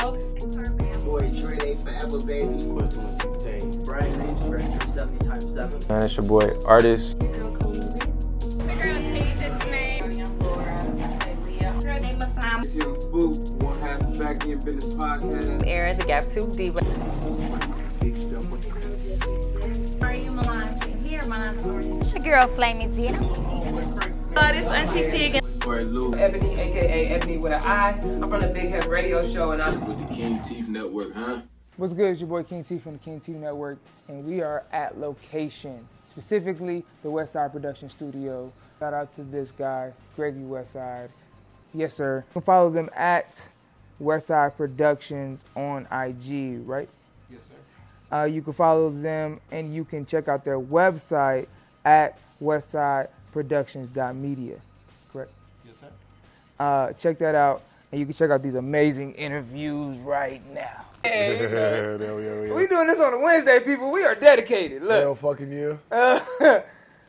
Smoke. Boy, Trey, they forever, baby. Brian Mays, Director 70 times 7. Man, it's your boy, artist. The girl Tasia Snake. Young Laura. Leah. Girl named Masam. It's Young Spook, one half of Back in Business Podcast. Era, the Gap Tooth Diva. Big stuff with Are you Milan? Here, Milan. It's your girl, Flaming Tina. Uh, this Auntie Pig Boy, Lou Ebony, aka Ebony with an I. I'm from the Big Head Radio Show, and I'm with the King Teeth Network, huh? What's good? It's your boy King T from the King T Network, and we are at location, specifically the Westside Production Studio. Shout out to this guy, Greggy Westside. Yes, sir. You can follow them at Westside Productions on IG, right? Yes, sir. Uh, you can follow them and you can check out their website at westsideproductions.media. Correct? Yes, sir. Uh, check that out, and you can check out these amazing interviews right now. Hell yeah, We doing this on a Wednesday, people. We are dedicated. Look. Hell fucking you. Uh,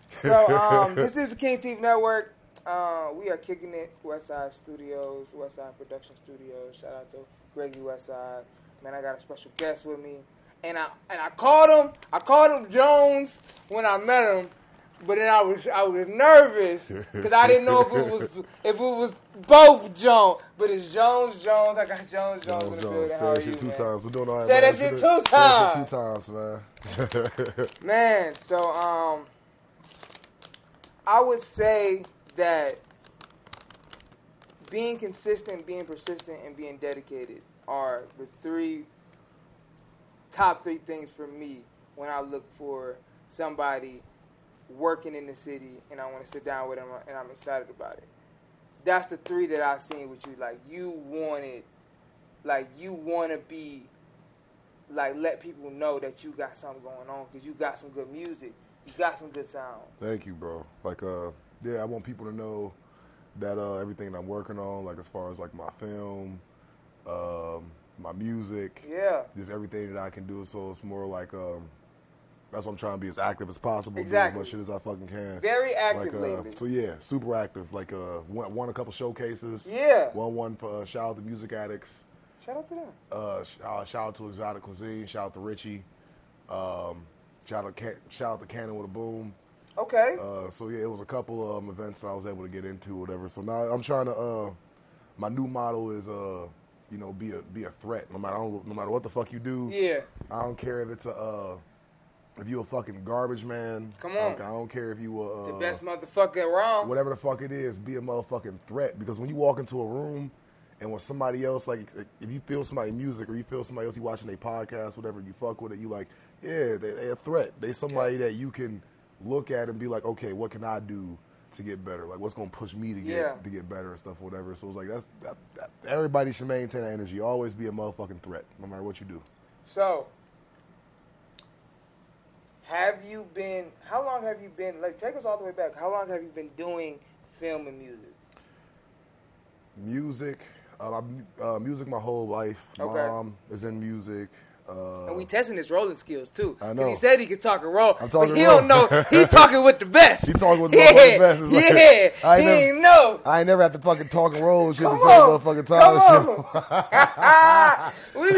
so um, this is the King Teeth Network. Uh, we are kicking it Westside Studios, Westside Production Studios. Shout out to Greggy Westside. Man, I got a special guest with me, and I and I called him. I called him Jones when I met him, but then I was I was nervous because I didn't know if it was if it was both Jones. But it's Jones Jones. I got Jones Jones, in the Jones. building. Say that you, shit two man? times. We're doing all right. Say man. that shit Say two that times. shit two times, man. Man, so um, I would say that being consistent, being persistent, and being dedicated are the three top three things for me when I look for somebody working in the city and I want to sit down with them and I'm excited about it. That's the three that I've seen with you. Like you wanted, like you want to be like let people know that you got something going on because you got some good music, you got some good sound. Thank you, bro. Like, uh, yeah, I want people to know that uh, everything I'm working on, like as far as like my film, um, my music, Yeah, just everything that I can do. So it's more like um, that's what I'm trying to be as active as possible, Exactly. do as much shit as I fucking can. very active like, uh. So yeah, super active. Like uh, won, won a couple showcases. Yeah. Won one for uh, shout out to Music Addicts. Shout out to them. Uh, sh- uh, shout out to Exotic Cuisine. Shout out to Richie. Um, shout out shout out to Cannon with a Boom. Okay. Uh, so yeah, it was a couple um, events that I was able to get into, whatever. So now I'm trying to. Uh, my new motto is, uh, you know, be a be a threat. No matter no matter what the fuck you do. yeah. I don't care if it's a. Uh, if you a fucking garbage man. Come I don't- on. I don't care if you a. Uh, The best motherfucker around. whatever the fuck it is, be a motherfucking threat. Because when you walk into a room and when somebody else, like, if you feel somebody music or you feel somebody else, you watching their podcast, whatever, you fuck with it, you like, yeah, they, they a threat. They somebody that you can look at and be like, okay, what can I do to get better? Like, what's gonna push me to get Yeah. to get better and stuff, whatever. So it's like that's that, that, everybody should maintain that energy. Always be a motherfucking threat, no matter what you do. So, have you been? How long have you been? Like, take us all the way back. How long have you been doing film and music? Music, uh, uh, music, my whole life. Okay. Mom is in music. Uh, And we testing his rolling skills too. I know. He said he could talk and roll, I'm but he roll. don't know. He talking with the best. He talking with the yeah, motherfucking best. It's like- yeah, I he never- ain't know. I ain't never have to fucking talk and roll shit Come the same on, motherfucking time. come on. we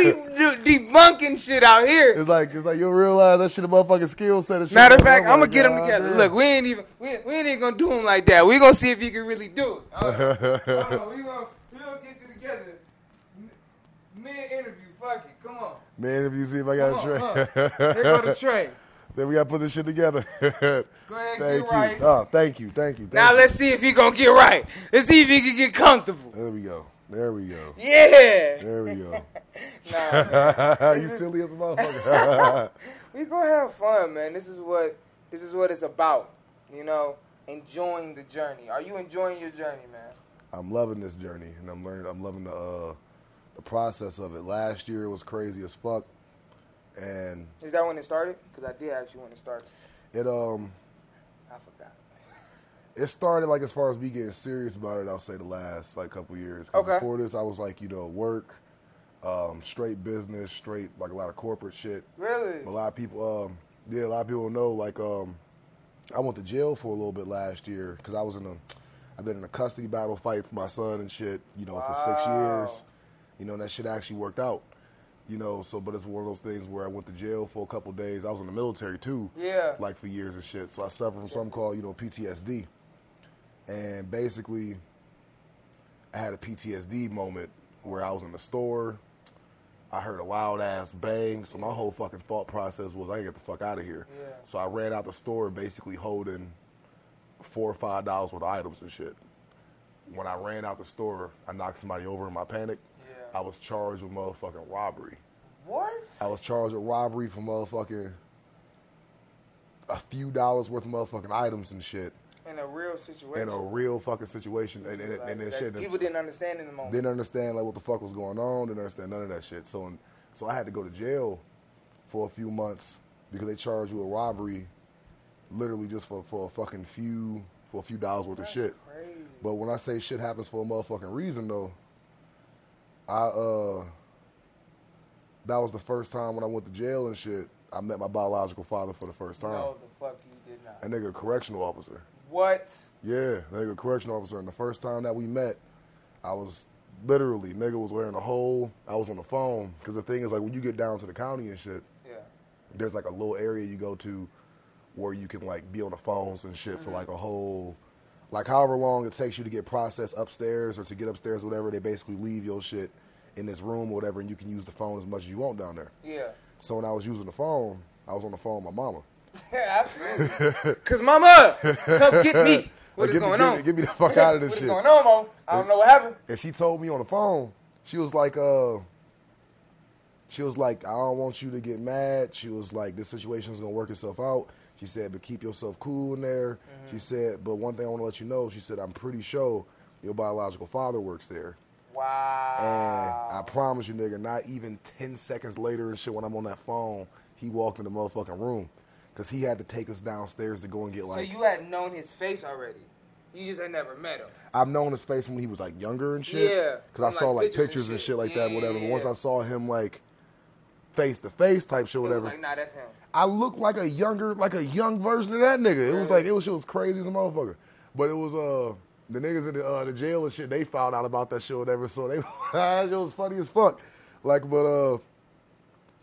be debunking shit out here. It's like it's like you realize that shit a motherfucking skill set. shit. Matter of fact, I'm gonna get them together. damn. Look, we ain't even we, we ain't even gonna do him like that. We gonna see if he can really do it. Hold on. We gonna we gonna get you together. Mid interview, fuck it. Come on. Man, if you see if I got Come a tray, Here go the tray. then we gotta put this shit together. Go ahead, thank get you. right. Oh, thank you, thank you. Thank Now you. let's see if he gonna get right. Let's see if he can get comfortable. There we go. There we go. Yeah. There we go. Nah, you silly as a motherfucker. we gonna have fun, man. This is what this is what it's about. You know, enjoying the journey. Are you enjoying your journey, man? I'm loving this journey, and I'm learning. I'm loving the uh, the process of it. Last year it was crazy as fuck, and Is that when it started? Because I did ask you when it started. it um I forgot. it started like as far as me getting serious about it. I'll say the last like couple years. Okay. Before this, I was like you know work, um, straight business, straight like a lot of corporate shit. Really? A lot of people, um, yeah, a lot of people know like um, I went to jail for a little bit last year because I was in a, I've been in a custody battle fight for my son and shit, you know, for six years, You know, and that shit actually worked out. You know, so but it's one of those things where I went to jail for a couple days. I was in the military too, Yeah. like for years and shit. So I suffered from something called you know PTSD, and basically, I had a PTSD moment where I was in the store. I heard a loud ass bang, so my whole fucking thought process was I gotta get the fuck out of here. Yeah. So I ran out the store basically holding four or five dollars worth of items and shit. When I ran out the store, I knocked somebody over in my panic. I was charged with motherfucking robbery. What? I was charged with robbery for motherfucking a few dollars worth of motherfucking items and shit In a real situation. in a real fucking situation. And, and, Like, and that shit. people didn't understand in the moment. didn't understand like what the fuck was going on. Didn't understand none of that shit. So, so I had to go to jail for a few months because they charged you with robbery, literally just for for a fucking few for a few dollars worth That's of shit. Crazy. But when I say shit happens for a motherfucking reason, though, I uh, that was the first time when I went to jail and shit. I met my biological father for the first time. No, the fuck you did not. That nigga a correctional officer. What? Yeah, nigga a correctional officer. And the first time that we met, I was literally nigga was wearing a hole. I was on the phone because the thing is like when you get down to the county and shit, Yeah. there's like a little area you go to where you can like be on the phones and shit Mm-hmm. for like a whole like however long it takes you to get processed upstairs or to get upstairs whatever they basically leave your shit in this room or whatever and you can use the phone as much as you want down there Yeah. so when i was using the phone i was on the phone with my mama Yeah, absolutely. Cause mama, come get me. What Like, is get me- going get on? me- get me the fuck out of this what shit. is going on, Mo? I don't know what happened. and she told me on the phone she was like uh she was like i don't want you to get mad she was like this situation's gonna work itself out she said but keep yourself cool in there Mm-hmm. she said but one thing i want to let you know she said i'm pretty sure your biological father works there Wow. and i promise you nigga not even 10 seconds later and shit when i'm on that phone he walked in the motherfucking room because he had to take us downstairs to go and get like. so you had known his face already. You just had never met him. I've known his face when he was like younger and shit. Yeah, Because I saw like, like pictures and shit, like that, Yeah, whatever. But once. I saw him like face to face type shit, It whatever, like, nah, that's him. I looked like a younger, like a young version of that nigga. It was like it was, shit was crazy as a motherfucker. But it was uh the niggas in the uh, the jail and shit. They found out about that shit, whatever. So they that shit was funny as fuck. Like, but uh,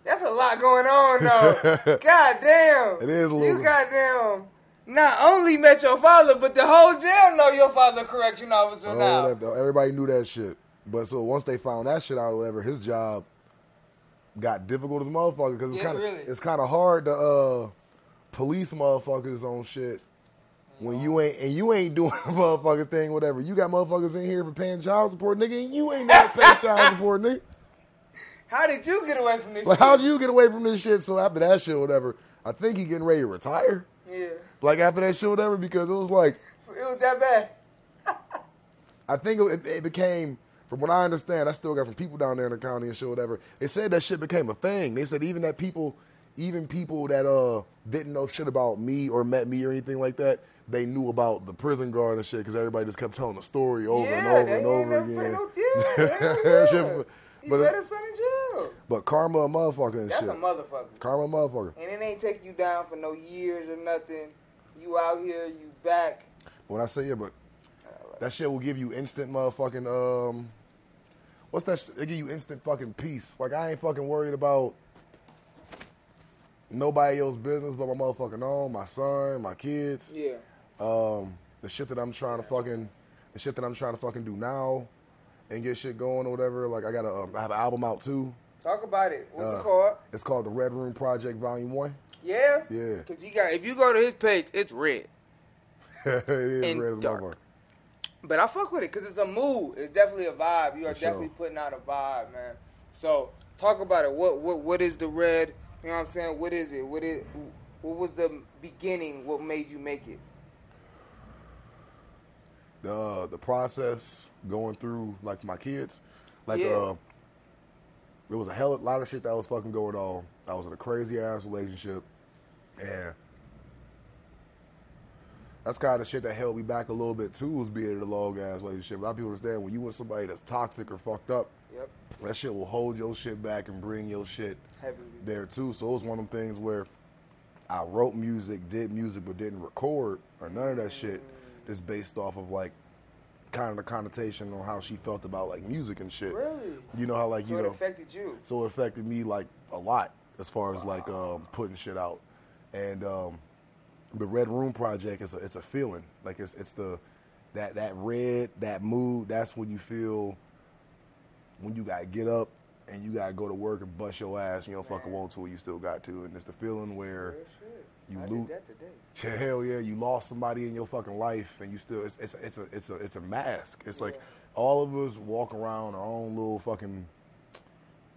That's a lot going on, though. God damn. It is a little- You goddamn not only met your father, but the whole jail know your father correction officer oh, now. that- everybody knew that shit. But so once they found that shit out, or whatever, his job got difficult as a motherfucker because it's Yeah, kind of really. it's kind of hard to uh, police motherfuckers on shit when you ain't and you ain't doing a motherfucking thing, whatever. You got motherfuckers in here for paying child support, nigga, and you ain't never paying child support, nigga. How did you get away from this Like, shit? how'd you get away from this shit? So after that shit, whatever, I think he getting ready to retire. Yeah. Like after that shit, whatever, because it was like It was that bad. I think it, it became, from what I understand, I still got some people down there in the county and shit, whatever. They said that shit became a thing. They said even that people, even people that uh didn't know shit about me or met me or anything like that, they knew about the prison guard and shit because everybody just kept telling the story over yeah, and over and over again. no yeah, yeah. but better son in jail. But karma, a motherfucker and That's shit. a motherfucker. karma, a motherfucker. And it ain't take you down for no years or nothing. You out here, you back. When I say yeah, but that shit will give you instant motherfucking um. What's that? Sh- it give you instant fucking peace. Like I ain't fucking worried about nobody else's business but my motherfucking own, my son, my kids. Yeah. Um, the shit that I'm trying to fucking, the shit that I'm trying to fucking do now, and get shit going or whatever. Like I got a, um, I have an album out too. Talk about it. What's Uh, it called? It's called the Red Room Project Volume One. Yeah. Yeah, Cause you got if you go to his page, it's red. it is And red dark. But I fuck with it because it's a mood. It's definitely a vibe. You are sure. definitely putting out a vibe, man. So talk about it. What what what is the red? You know what I'm saying? What is it? What is what was the beginning? What made you make it? the the process going through like my kids, like Yeah. uh, there was a hell of a lot of shit that was fucking going on. I was in a crazy ass relationship, and that's kind of shit that held me back a little bit too. Was being in a long ass relationship. A lot of people understand when you with somebody that's toxic or fucked up, Yep. that shit will hold your shit back and bring your shit Heavily. there too. So it was one of them things where I wrote music, did music, but didn't record or none of that shit. Just based off of like kind of the connotation on how she felt about like music and shit. Really? You know how like So you it know. affected you. So it affected me like a lot as far as like um, putting shit out, and um, the Red Room project is a, it's a feeling like it's it's the that that red that mood. That's when you feel when you gotta get up and you gotta go to work and bust your ass. You don't fucking want to, you still got to, and it's the feeling where you lose. did that today. Yeah, hell yeah, you lost somebody in your fucking life, and you still it's it's it's a it's a it's a mask. It's like all of us walk around our own little fucking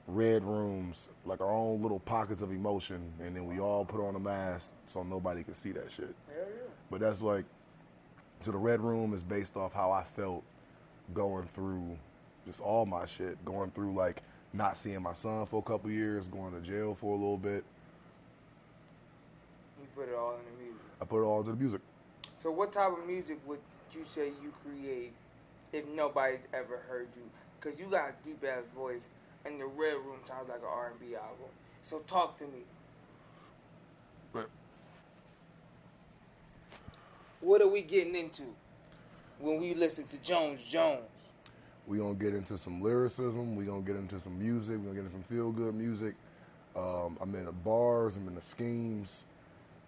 red rooms, like our own little pockets of emotion, and then we all put on a mask so nobody can see that shit. Hell yeah. But that's like, so the red room is based off how I felt going through just all my shit, going through like not seeing my son for a couple years, going to jail for a little bit. You put it all in the music. I put it all into the music. So what type of music would you say you create if nobody's ever heard you? Cause you got a deep ass voice, and the Red Room sounds like an R and B album. So talk to me. Right. What are we getting into when we listen to Jones Jones? We gonna get into some lyricism. We gonna get into some music. We gonna get into some feel good music. Um, I'm in the bars. I'm in the schemes,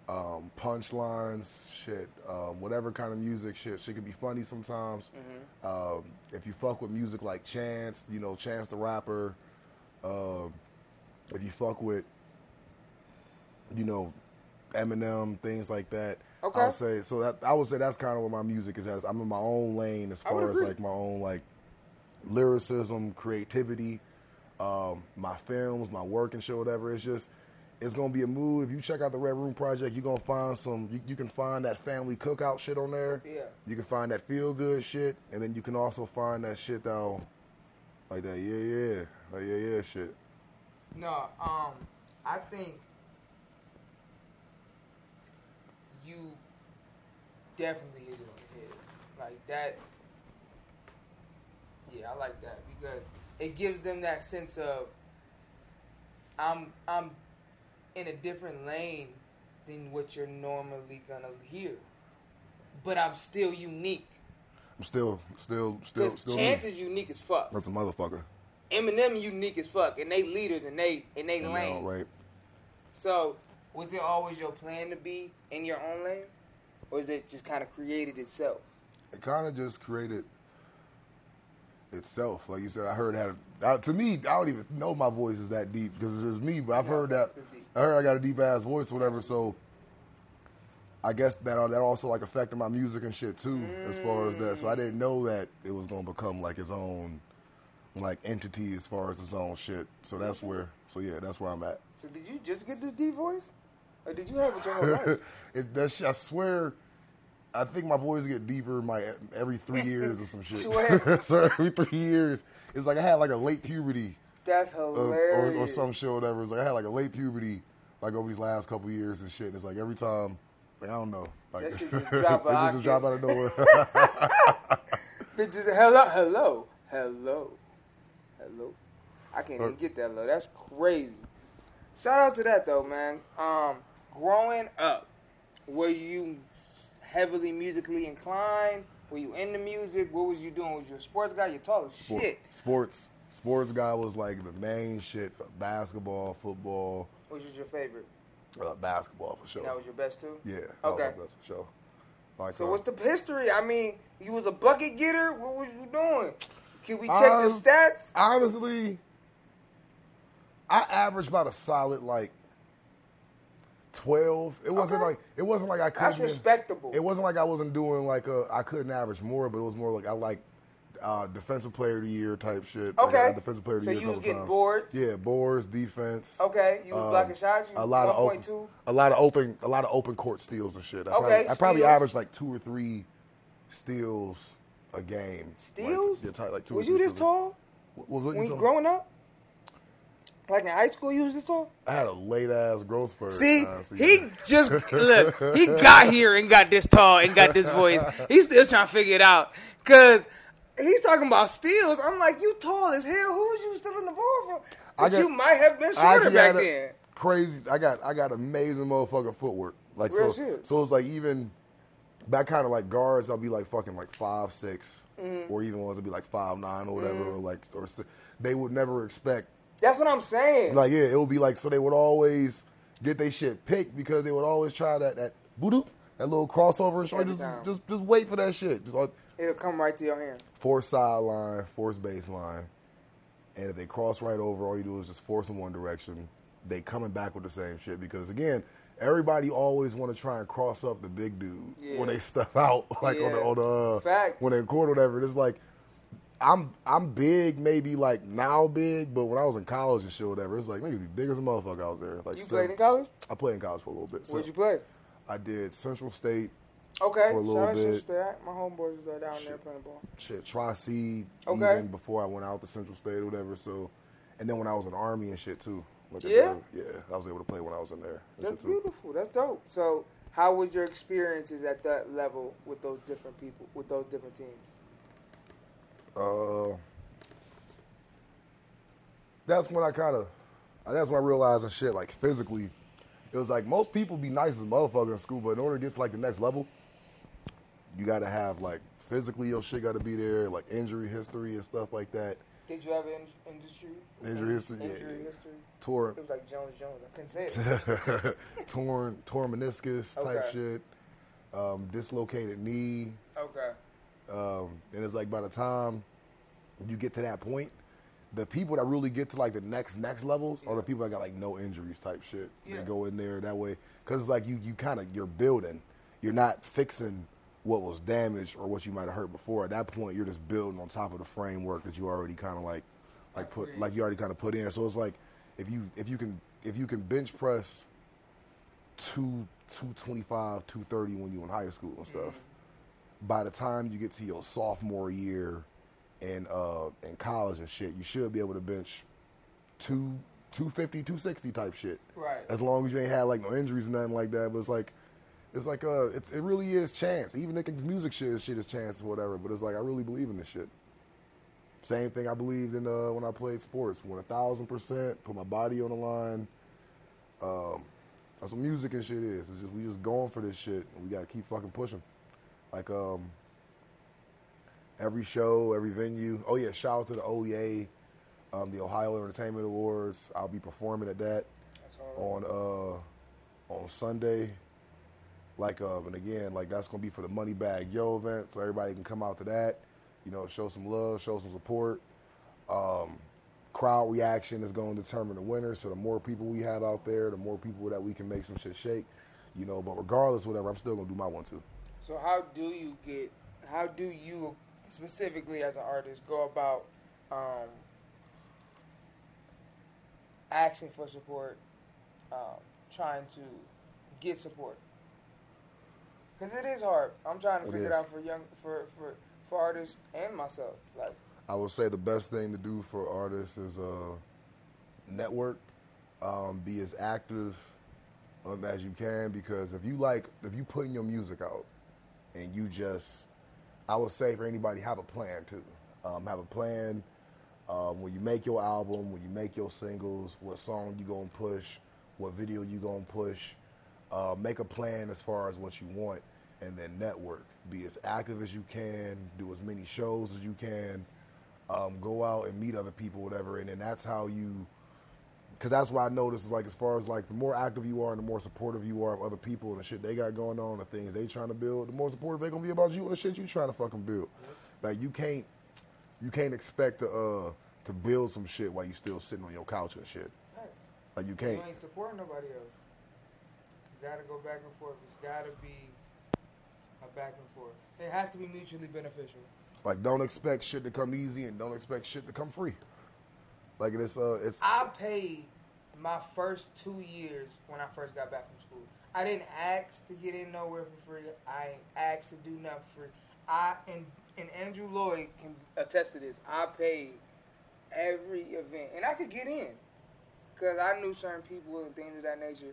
um, punchlines, shit, um, whatever kind of music. Shit, shit can be funny sometimes. Um, if you fuck with music like Chance, you know Chance the rapper. Um, if you fuck with, you know, Eminem, things like that. Okay. I'll say so. That I would say that's kind of where my music is at. I'm in my own lane as far as like my own like lyricism, creativity, um, my films, my work and shit, whatever. It's just it's gonna be a mood. If you check out the Red Room Project, you're gonna find some. You, you can find that family cookout shit on there. Yeah. You can find that feel good shit, and then you can also find that shit that like that yeah yeah like yeah yeah shit. No, um, I think you definitely hit it on the head. Like that. Yeah, I like that because it gives them that sense of I'm I'm in a different lane than what you're normally gonna hear, but I'm still unique. I'm still still still still. Chance me. is unique as fuck. That's a motherfucker. Eminem unique as fuck, and they leaders and they and they know, lane. right? So, was it always your plan to be in your own lane, or is it just kind of created itself? it kind of just created itself. Like you said, I heard how uh, to me. I don't even know my voice is that deep because it's just me. But I've heard that. I heard I got a deep ass voice, or whatever. So I guess that that also like affected my music and shit too, as far as that. So I didn't know that it was gonna become like its own like entity as far as its own shit. So that's where. So yeah, that's where I'm at. So, did you just get this deep voice, or did you have it your whole life? it, that I swear, I think my voice get deeper my every three years or some shit. So every three years, it's like I had like a late puberty That's uh, or, hilarious. or some shit, or whatever. It's like I had like a late puberty, like over these last couple years and shit. And it's like every time, like I don't know, like That shit just drop that an shit just drop out of nowhere. Bitches, hello, hello, hello, hello. I can't even get that low. That's crazy. Shout out to that though, man. Um, growing up, were you heavily musically inclined? Were you into music? What was you doing? Was you a sports guy? You're tall as Sport- shit. Sports, sports guy was like the main shit. For basketball, football, Which was your favorite? uh, basketball for sure. That was your best too. yeah, that was Okay. best for sure. Like, So uh, what's the history? I mean, you was a bucket getter. What was you doing? Can we check the Um, stats? honestly, I averaged about a solid like twelve. It wasn't Okay. like it wasn't like I couldn't. That's respectable. It wasn't like I wasn't doing like a I couldn't average more, but it was more like I like uh, defensive player of the year type shit. Okay. uh, defensive player of the So year. a you was getting times. boards? Yeah, boards, defense. Okay, you was um, blocking shots. You a lot of open, 1.2? a lot of open, a lot of open court steals and shit. I Okay, probably, I probably averaged like two or three steals a game. Like, Steals? yeah, type- like two. Was you this tall What, what, when you growing up? Like in high school, you was this tall? I had a late ass growth spurt. See, so he just look. He got here and got this tall and got this voice. He's still trying to figure it out because he's talking about steals. I'm like, you tall as hell. Who was you stealing the ball from? I But got- you might have been shorter back then. Crazy. I got I got amazing motherfucking footwork. Like Real so. shit. So it's like even back kind of like guards. I'll be like fucking like five six, or even ones that be like five nine or whatever, Mm-hmm. or like or they would never expect That's what I'm saying. like yeah, it would be like so they would always get their shit picked because they would always try that that voodoo that little crossover and. Just time. just just wait for that shit. Just like, It'll come right to your hand. force sideline, force baseline, and if they cross right over, all you do is just force in one direction. They coming back with the same shit because again, everybody always want to try and cross up the big dude Yeah. when they step out, like on the on the uh, Facts. when they in court or whatever. It's like I'm I'm big, maybe like now big, but when I was in college and shit, whatever, it's like niggas be big as a motherfucker out there. Like You seven- played in college? I played in college for a little bit. So Where'd you play? I did Central State, Okay. For a little Shout out bit. to State. My homeboys are down there playing ball. shit, Tri-C, Okay. even before I went out to Central State or whatever. So, and then when I was in the Army and shit too. Like Yeah? yeah, I was able to play when I was in there. That's beautiful. That's dope. So, how was your experiences at that level with those different people, with those different teams? Uh, that's when I kind of, that's when I realized and shit, like physically, it was like most people be nice as motherfucker in school, but in order to get to like the next level, you got to have like physically your shit got to be there, like injury history and stuff like that. Did you have an in- industry? Injury history, yeah, Injury yeah. history. Torn, It was like Jones Jones. I couldn't say it. torn, torn meniscus type Okay. shit, um, dislocated knee, okay. um, and it's like by the time you get to that point, the people that really get to like the next next levels are the people that got like no injuries type shit. Yeah. They go in there that way because it's like you you kind of you're building, you're not fixing what was damaged or what you might have hurt before. At that point, you're just building on top of the framework that you already kind of like like put like you already kind of put in. So it's like if you if you can if you can bench press two two twenty five two thirty when you in high school and stuff by the time you get to your sophomore year in uh in college and shit, you should be able to bench two 250, 260 type shit. Right. As long as you ain't had like no injuries and nothing like that. But it's like it's like uh it's it really is chance. Even if the music shit is shit is chance or whatever. But it's like I really believe in this shit. Same thing I believed in uh, when I played sports. Went a thousand percent, put my body on the line. Um, that's what music and shit is. It's just we just going for this shit. And we gotta keep fucking pushing. Like um, every show, every venue. Oh yeah, shout out to the OEA, um, the Ohio Entertainment Awards. I'll be performing at that on uh on Sunday. Like uh, and again, like that's gonna be for the Moneybagg Yo event, so everybody can come out to that. You know, show some love, show some support. Um, crowd reaction is going to determine the winner. So the more people we have out there, the more people that we can make some shit shake. You know, but regardless, whatever, I'm still gonna do my one too. So how do you get? How do you specifically as an artist go about um, asking for support, um, trying to get support? Because it is hard. I'm trying to It figure it is. out for young for for for artists and myself. Like I would say the best thing to do for artists is uh, network, um, be as active um, as you can because if you like, if you putting your music out and you just, I would say for anybody have a plan too. Um, have a plan um, when you make your album, when you make your singles, what song you gonna push, what video you gonna push. Uh, make a plan as far as what you want, and then network. Be as active as you can. Do as many shows as you can. Um, go out and meet other people, whatever, and then that's how you. Because that's why I noticed is like as far as like the more active you are and the more supportive you are of other people and the shit they got going on, the things they trying to build, the more supportive they gonna be about you and the shit you trying to fucking build. Like you can't, you can't expect to uh to build some shit while you still sitting on your couch and shit. Like you can't. you ain't supporting nobody else. You gotta go back and forth. It's gotta be back and forth. It has to be mutually beneficial. Like don't expect shit to come easy and don't expect shit to come free. Like it's uh it's I paid my first two years when I first got back from school. I didn't ask to get in nowhere for free. I ain't asked to do nothing for free. I and and Andrew Lloyd can attest to this. I paid every event, and I could get in because I knew certain people and things of that nature.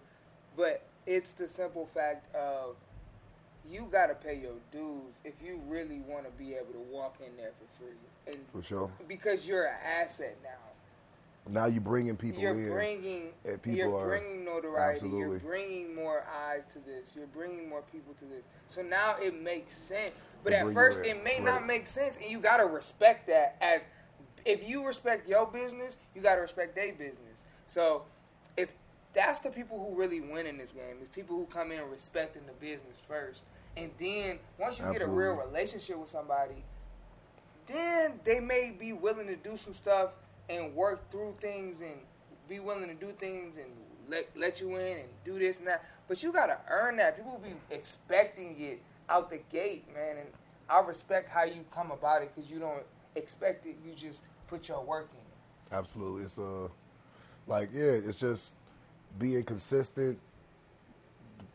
But it's the simple fact of you got to pay your dues if you really want to be able to walk in there for free, and for sure. because you're an asset now. now you're bringing people you're in. bringing and people you're are- bringing notoriety. You're bringing more eyes to this. You're bringing more people to this. So now it makes sense. But at first, it may Right. not make sense, and you gotta respect that. As if you respect your business, you gotta respect their business. So if that's the people who really win in this game, is people who come in respecting the business first, and then once you get a real relationship with somebody, then they may be willing to do some stuff and work through things and be willing to do things and let let you in and do this and that. But you gotta earn that. People will be expecting it out the gate, man. And I respect how you come about it because you don't expect it. You just put your work in. Absolutely. It's uh like yeah, it's just being consistent,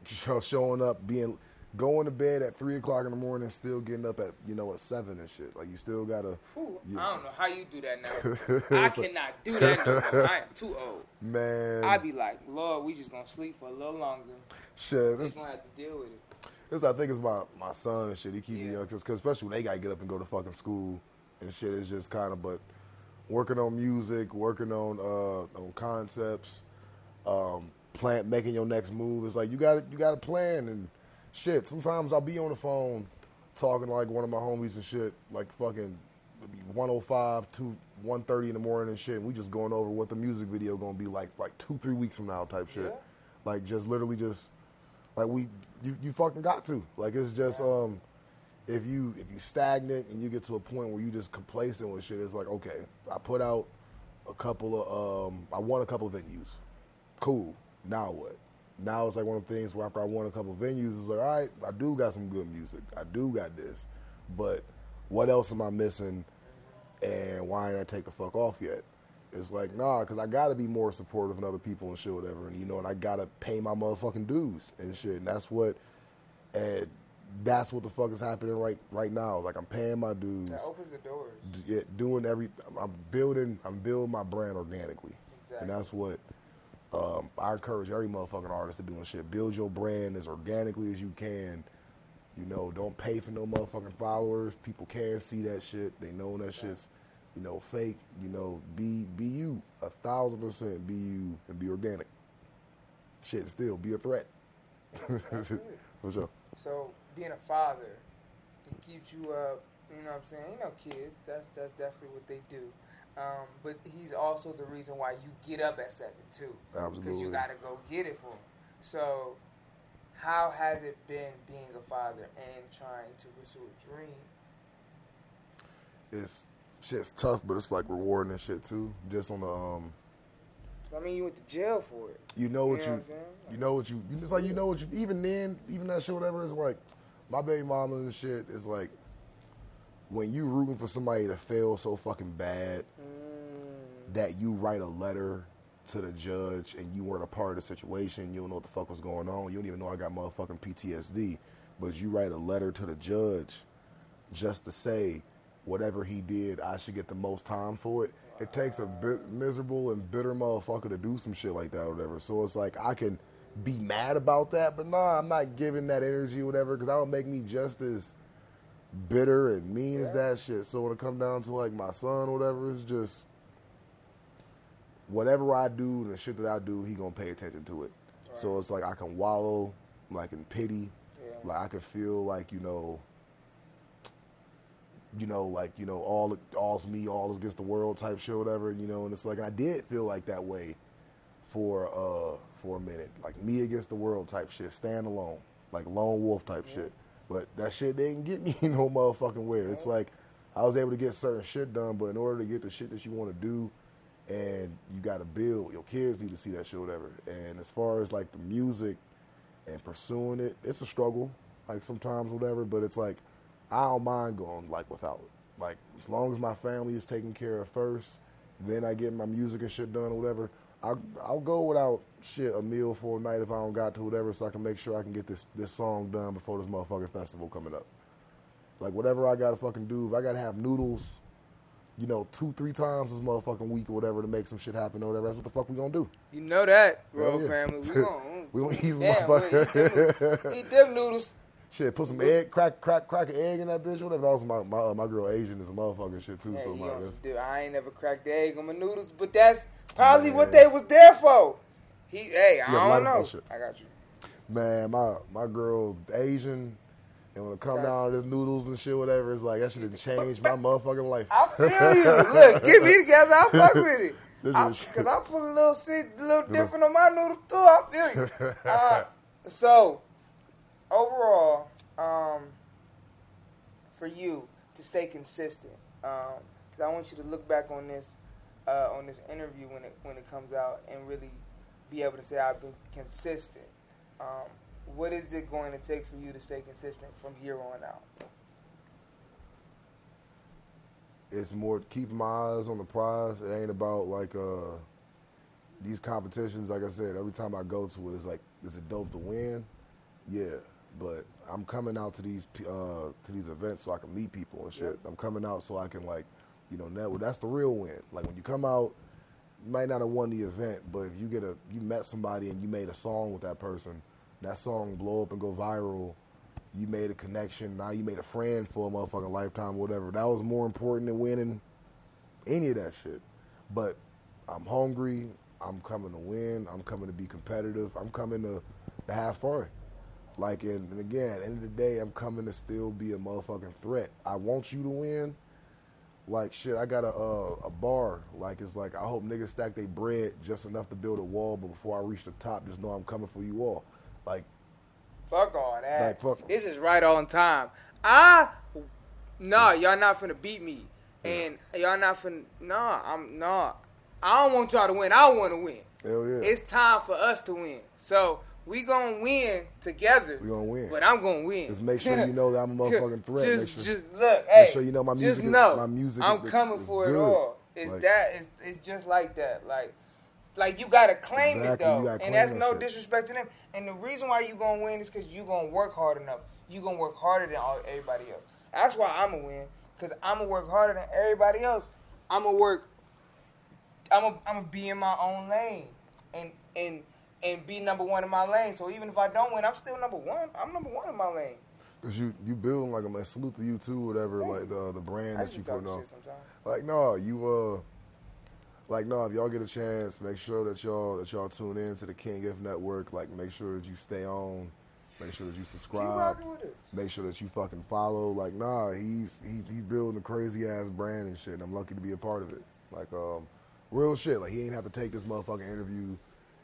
showing up, being going to bed at three o'clock in the morning, still getting up at you know at seven and shit. Like you still gotta Whew, Yeah. I don't know how you do that now. I cannot do that no. I am too old. man. I be like, Lord, we just gonna sleep for a little longer. shit. Just This, gonna have to deal with it. this I think is my my son and shit. He keep me Yeah. young because especially when they gotta get up and go to fucking school and shit. It's just kind of but working on music, working on uh on concepts, um, plan making your next move. It's like you got you got a plan and shit. Sometimes I'll be on the phone talking to like one of my homies and shit, like fucking 105 to 130 in the morning and shit. And we just going over what the music video gonna be like like two three weeks from now type shit. Yeah. Like just literally just like we you you fucking got to like it's just um if you if you stagnant and you get to a point where you just complacent with shit, it's like okay, I put out a couple of um I won a couple of venues, cool. Now what? Now it's like one of the things where after I won a couple venues, it's like all right, I do got some good music, I do got this, but what else am I missing? And why ain't I take the fuck off yet? It's like nah, because I gotta be more supportive of other people and shit, whatever. And you know, and I gotta pay my motherfucking dues and shit. And that's what, and that's what the fuck is happening right right now. Like I'm paying my dues, That opens the doors. d- yeah, doing every. I'm- I'm building. I'm building my brand organically, Exactly. and that's what um, I encourage every motherfucking artist to do and shit. Build your brand as organically as you can. You know, don't pay for no motherfucking followers. People can see that shit. They know that shit's, you know, fake. You know, be be you a thousand percent. Be you and be organic. Shit, still be a threat. For sure. So being a father, it keeps you up. You know what I'm saying? You know, kids. That's that's definitely what they do. Um, but he's also the reason why you get up at seven too, because you got to go get it for him. So, how has it been being a father and trying to pursue a dream? It's shit's tough, but it's like rewarding and shit too. Just on the um, I mean, you went to jail for it. you know what You you, know what I'm you know what you, you it's like you know what you. Even then, even that shit, whatever. It's like my baby mama and shit. is like when you rooting for somebody to fail so fucking bad Mm, that you write a letter to the judge and you weren't a part of the situation. You don't know what the fuck was going on. You don't even know I got motherfucking PTSD. But you write a letter to the judge just to say whatever he did, I should get the most time for it. It takes a bit miserable and bitter motherfucker to do some shit like that or whatever. So it's like I can be mad about that, but nah, I'm not giving that energy or whatever because that would make me just as bitter and mean as that shit. So when it come down to like my son or whatever, it's just whatever I do and the shit that I do, he gonna pay attention to it. So it's like I can wallow like in pity, Yeah. like I can feel like you know, you know, like you know, all all's me, all is against the world type shit, whatever. You know, and it's like I did feel like that way for uh for a minute, like me against the world type shit, stand alone, like lone wolf type shit. But that shit didn't get me no motherfucking where. It's like I was able to get certain shit done, but in order to get the shit that you want to do, and you got to build, your kids need to see that shit, whatever. And as far as like the music and pursuing it, it's a struggle, like sometimes, whatever. But it's like I don't mind going like without it. Like as long as my family is taken care of first, then I get my music and shit done or whatever. I'll, I'll go without shit a meal for a night if I don't got to whatever, so I can make sure I can get this this song done before this motherfucking festival coming up. Like whatever I gotta fucking do, if I gotta have noodles, you know, two three times this motherfucking week or whatever to make some shit happen or whatever, that's what the fuck we gonna do. You know that, bro, yeah. family. We gon' We gonna eat some boy, eat, them, motherfucker. eat them noodles. Shit, put some egg, crack, crack, crack an egg in that bitch. Whatever. Also, my my, uh, my girl Asian is a motherfucking shit too. Yeah, so my, dude. I ain't never cracked the egg on my noodles, but that's probably what they was there for. He, hey, I Yeah, don't know. I got you. man, my my girl Asian, and when it come Okay. down to this noodles and shit, whatever, it's like that shit done changed my motherfucking life. I feel you. Look, get me together. I fuck with it. This I, I put a little shit, a little different on my noodle too. I feel you. Uh, so, overall, um, for you to stay consistent, um, cause I want you to look back on this, uh, on this interview when it when it comes out and really be able to say I've been consistent. Um, what is it going to take for you to stay consistent from here on out? it's more keeping my eyes on the prize. It ain't about like uh these competitions. Like I said, every time I go to it, it's like, is it dope to win? Yeah, but I'm coming out to these uh to these events so I can meet people and shit. I'm coming out so I can like, you know, network. That's the real win. Like when you come out, you might not have won the event, but if you get a you met somebody and you made a song with that person, that song blow up and go viral. You made a connection. Now you made a friend for a motherfucking lifetime, whatever. That was more important than winning any of that shit. But I'm hungry. I'm coming to win. I'm coming to be competitive. I'm coming to, to have fun. Like, and, and again, end of the day, I'm coming to still be a motherfucking threat. I want you to win. Like shit, I got a uh, a bar. Like it's like I hope niggas stack their bread just enough to build a wall, but before I reach the top, just know I'm coming for you all. Like Fuck all that. Like, fuck- This is right on time. I nah, y'all not finna beat me. And y'all not finna nah, I'm nah. I don't want y'all to win. I want to win. hell yeah, It's time for us to win. So we gonna win together. we gonna win. But I'm gonna win. Just make sure you know that I'm a motherfucking threat. Just, make sure, just look, hey. sure you know my Just music is- know, my music I'm is- coming is for it all. It's Like- that. It's, it's just like that. Like, like you gotta claim Exactly, it though, and that's that no shit. disrespect to them. And the reason why you gonna win is because you gonna work hard enough. You gonna work harder than all, everybody else. That's why I'm gonna win because I'm gonna work harder than everybody else. I'm gonna work. I'm gonna, I'm gonna be in my own lane and and and be number one in my lane. So even if I don't win, I'm still number one. I'm number one in my lane. Cause you you building like a man. Salute to you too, whatever. Yeah. Like the the brand I that you putting on. Like no, you uh, like no. If y'all get a chance, make sure that y'all that y'all tune in to the King If Network. Like make sure that you stay on. Make sure that you subscribe. rocking with us. Make sure that you fucking follow. Like nah, he's he's he's building a crazy ass brand and shit. And I'm lucky to be a part of it. Like um, real shit. Like he ain't have to take this motherfucking interview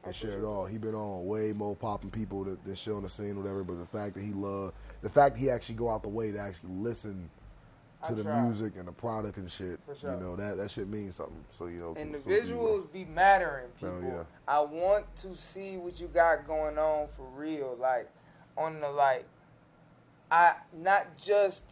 and share it all. He been on way more popping people that, that shit on the scene, whatever. But the fact that he love, the fact that he actually go out the way to actually listen to I the try. music and the product and shit, For sure. you know that that shit means something. So you know, And the visuals be mattering, people. yeah. I want to see what you got going on for real. Like on the like I not just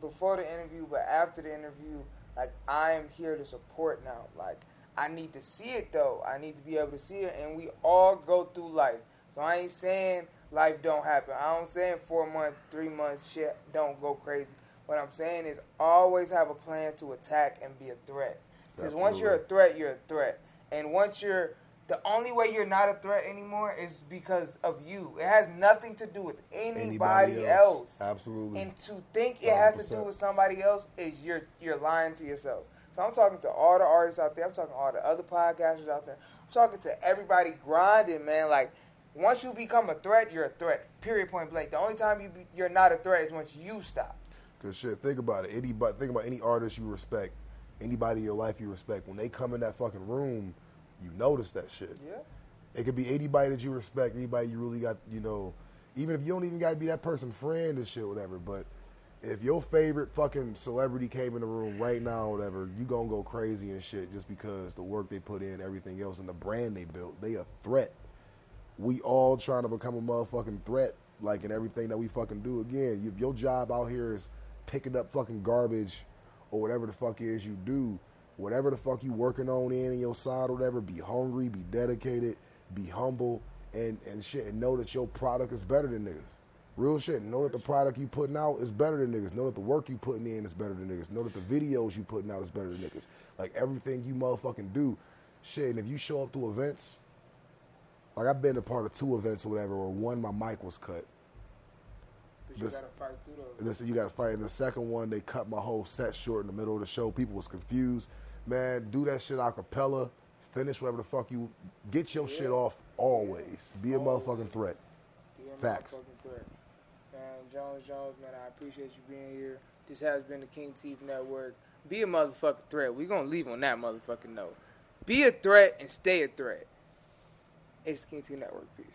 before the interview, but after the interview, like I am here to support now. Like I need to see it though. I need to be able to see it and we all go through life. So I ain't saying life don't happen. I don't saying four months, three months shit don't go crazy. What I'm saying is always have a plan to attack and be a threat. Because once you're a threat, you're a threat. And once you're the only way you're not a threat anymore is because of you. It has nothing to do with anybody, else. Absolutely. And to think it has to do with somebody else is you're you're lying to yourself. So I'm talking to all the artists out there. I'm talking to all the other podcasters out there. I'm talking to everybody grinding, man. Like once you become a threat, you're a threat. Period. Point blank. The only time you be, you're not a threat is once you stop. Cause shit, think about it. Anybody, think about any artist you respect, anybody in your life you respect. When they come in that fucking room, you notice that shit. Yeah. It could be anybody that you respect, anybody you really got, you know, even if you don't even got to be that person friend and shit, whatever. But if your favorite fucking celebrity came in the room right now, or whatever, you gonna go crazy and shit just because the work they put in, everything else, and the brand they built, they a threat. We all trying to become a motherfucking threat, like in everything that we fucking do. Again, you, your job out here is picking up fucking garbage or whatever the fuck is you do. Whatever the fuck you working on in, in your side or whatever, be hungry, be dedicated, be humble, and, and shit, and know that your product is better than niggas. Real shit. Know that the product you putting out is better than niggas. Know that the work you putting in is better than niggas. Know that the videos you putting out is better than niggas. Like everything you motherfucking do, shit. And if you show up to events, like I've been a part of two events or whatever, or one my mic was cut. But you gotta fight through those. And this, you got to fight. And the second one, they cut my whole set short in the middle of the show. People was confused. Man, do that shit a cappella. Finish whatever the fuck you. Get your shit off always. Be a motherfucking threat. Be a Facts. motherfucking threat. Man, Jones Jones, man, I appreciate you being here. This has been the King Teeth Network. Be a motherfucking threat. We're gonna leave on that motherfucking note. Be a threat and stay a threat. It's the King Teeth Network. Peace.